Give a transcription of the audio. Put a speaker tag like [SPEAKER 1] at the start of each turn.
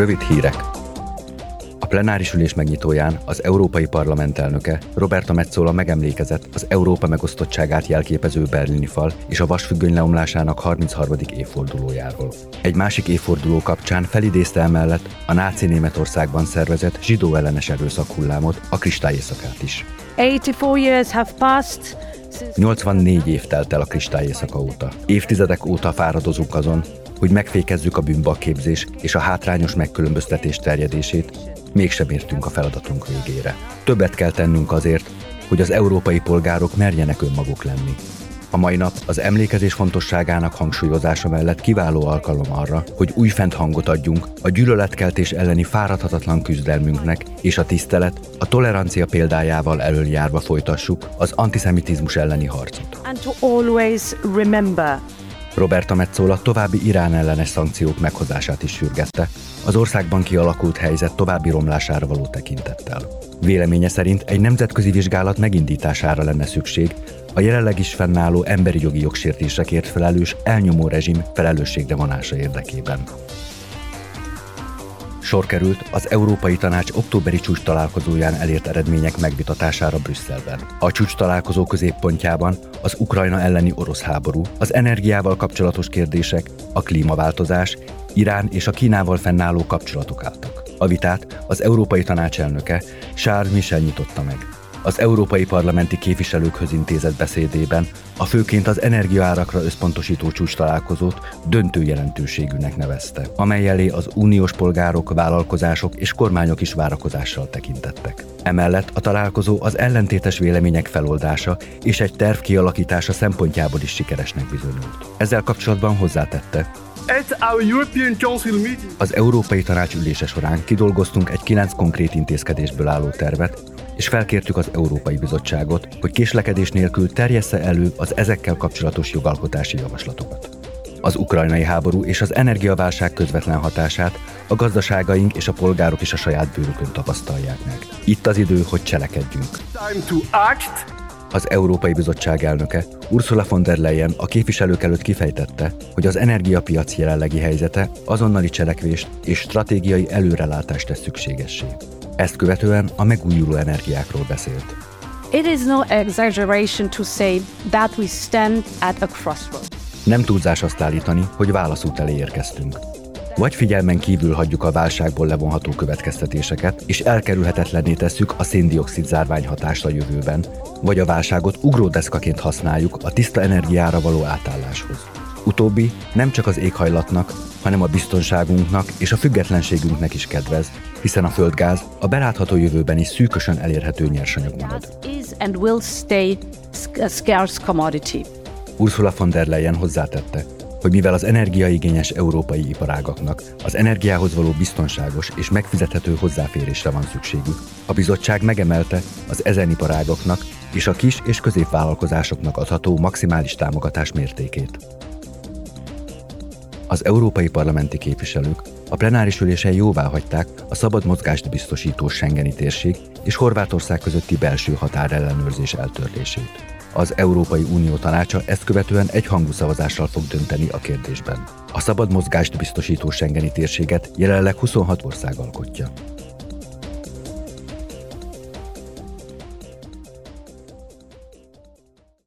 [SPEAKER 1] Rövid hírek. A plenáris ülés megnyitóján az Európai Parlament elnöke Roberta Metzola megemlékezett az Európa megosztottságát jelképező berlini fal és a vasfüggöny leomlásának 33. évfordulójáról. Egy másik évforduló kapcsán felidézte emellett a náci Németországban szervezett zsidó ellenes erőszak hullámot, a kristályészakát is.
[SPEAKER 2] 84 years have passed
[SPEAKER 1] 84 év telt el a kristályészaka óta. Évtizedek óta fáradozunk azon, hogy megfékezzük a bűnbakképzés és a hátrányos megkülönböztetés terjedését, mégsem értünk a feladatunk végére. Többet kell tennünk azért, hogy az európai polgárok merjenek önmaguk lenni. A mai nap az emlékezés fontosságának hangsúlyozása mellett kiváló alkalom arra, hogy újfent hangot adjunk a gyűlöletkeltés elleni fáradhatatlan küzdelmünknek, és a tisztelet, a tolerancia példájával előjárva folytassuk az antiszemitizmus elleni harcot.
[SPEAKER 2] and to always remember
[SPEAKER 1] Roberta Metzola további Irán ellenes szankciók meghozását is sürgette, az országban kialakult helyzet további romlására való tekintettel. Véleménye szerint egy nemzetközi vizsgálat megindítására lenne szükség, a jelenleg is fennálló emberi jogi jogsértésekért felelős elnyomó rezsim felelősségre vonása érdekében. Sor került az Európai Tanács októberi csúcs találkozóján elért eredmények megvitatására Brüsszelben. A csúcs találkozó középpontjában az Ukrajna elleni orosz háború, az energiával kapcsolatos kérdések, a klímaváltozás, Irán és a Kínával fennálló kapcsolatok álltak. A vitát az Európai Tanács elnöke Charles Michel nyitotta meg. Az európai parlamenti képviselőkhöz intézett beszédében a főként az energiaárakra összpontosító csúcs találkozót döntő jelentőségűnek nevezte, amely elé az uniós polgárok, vállalkozások és kormányok is várakozással tekintettek. Emellett a találkozó az ellentétes vélemények feloldása és egy terv kialakítása szempontjából is sikeresnek bizonyult. Ezzel kapcsolatban hozzátette, az Európai Tanács ülése során kidolgoztunk egy kilenc konkrét intézkedésből álló tervet, és felkértük az Európai Bizottságot, hogy késlekedés nélkül terjessze elő az ezekkel kapcsolatos jogalkotási javaslatokat. Az ukrajnai háború és az energiaválság közvetlen hatását a gazdaságaink és a polgárok is a saját bőrükön tapasztalják meg. Itt az idő, hogy cselekedjünk. Az Európai Bizottság elnöke Ursula von der Leyen a képviselők előtt kifejtette, hogy az energiapiac jelenlegi helyzete azonnali cselekvést és stratégiai előrelátást tesz szükségessé. Ezt követően a megújuló energiákról beszélt.
[SPEAKER 2] it is no exaggeration to say that we stand at a crossroads.
[SPEAKER 1] Nem túlzás azt állítani, hogy válaszút elé érkeztünk. Vagy figyelmen kívül hagyjuk a válságból levonható következtetéseket, és elkerülhetetlenné tesszük a széndiokszid zárvány hatást a jövőben, vagy a válságot ugródeszkaként használjuk a tiszta energiára való átálláshoz. Utóbbi nem csak az éghajlatnak, hanem a biztonságunknak és a függetlenségünknek is kedvez, hiszen a földgáz a belátható jövőben is szűkösen elérhető nyersanyag marad. Ursula von der Leyen hozzátette, hogy mivel az energiaigényes európai iparágaknak az energiához való biztonságos és megfizethető hozzáférésre van szükségük, a bizottság megemelte az ezen iparágaknak és a kis és középvállalkozásoknak adható maximális támogatás mértékét. Az európai parlamenti képviselők a plenáris ülésen jóvá hagyták a szabad mozgást biztosító Schengeni térség és Horvátország közötti belső határellenőrzés eltörlését. Az Európai Unió tanácsa ezt követően egyhangú szavazással fog dönteni a kérdésben. A szabad mozgást biztosító Schengeni térséget jelenleg 26 ország alkotja.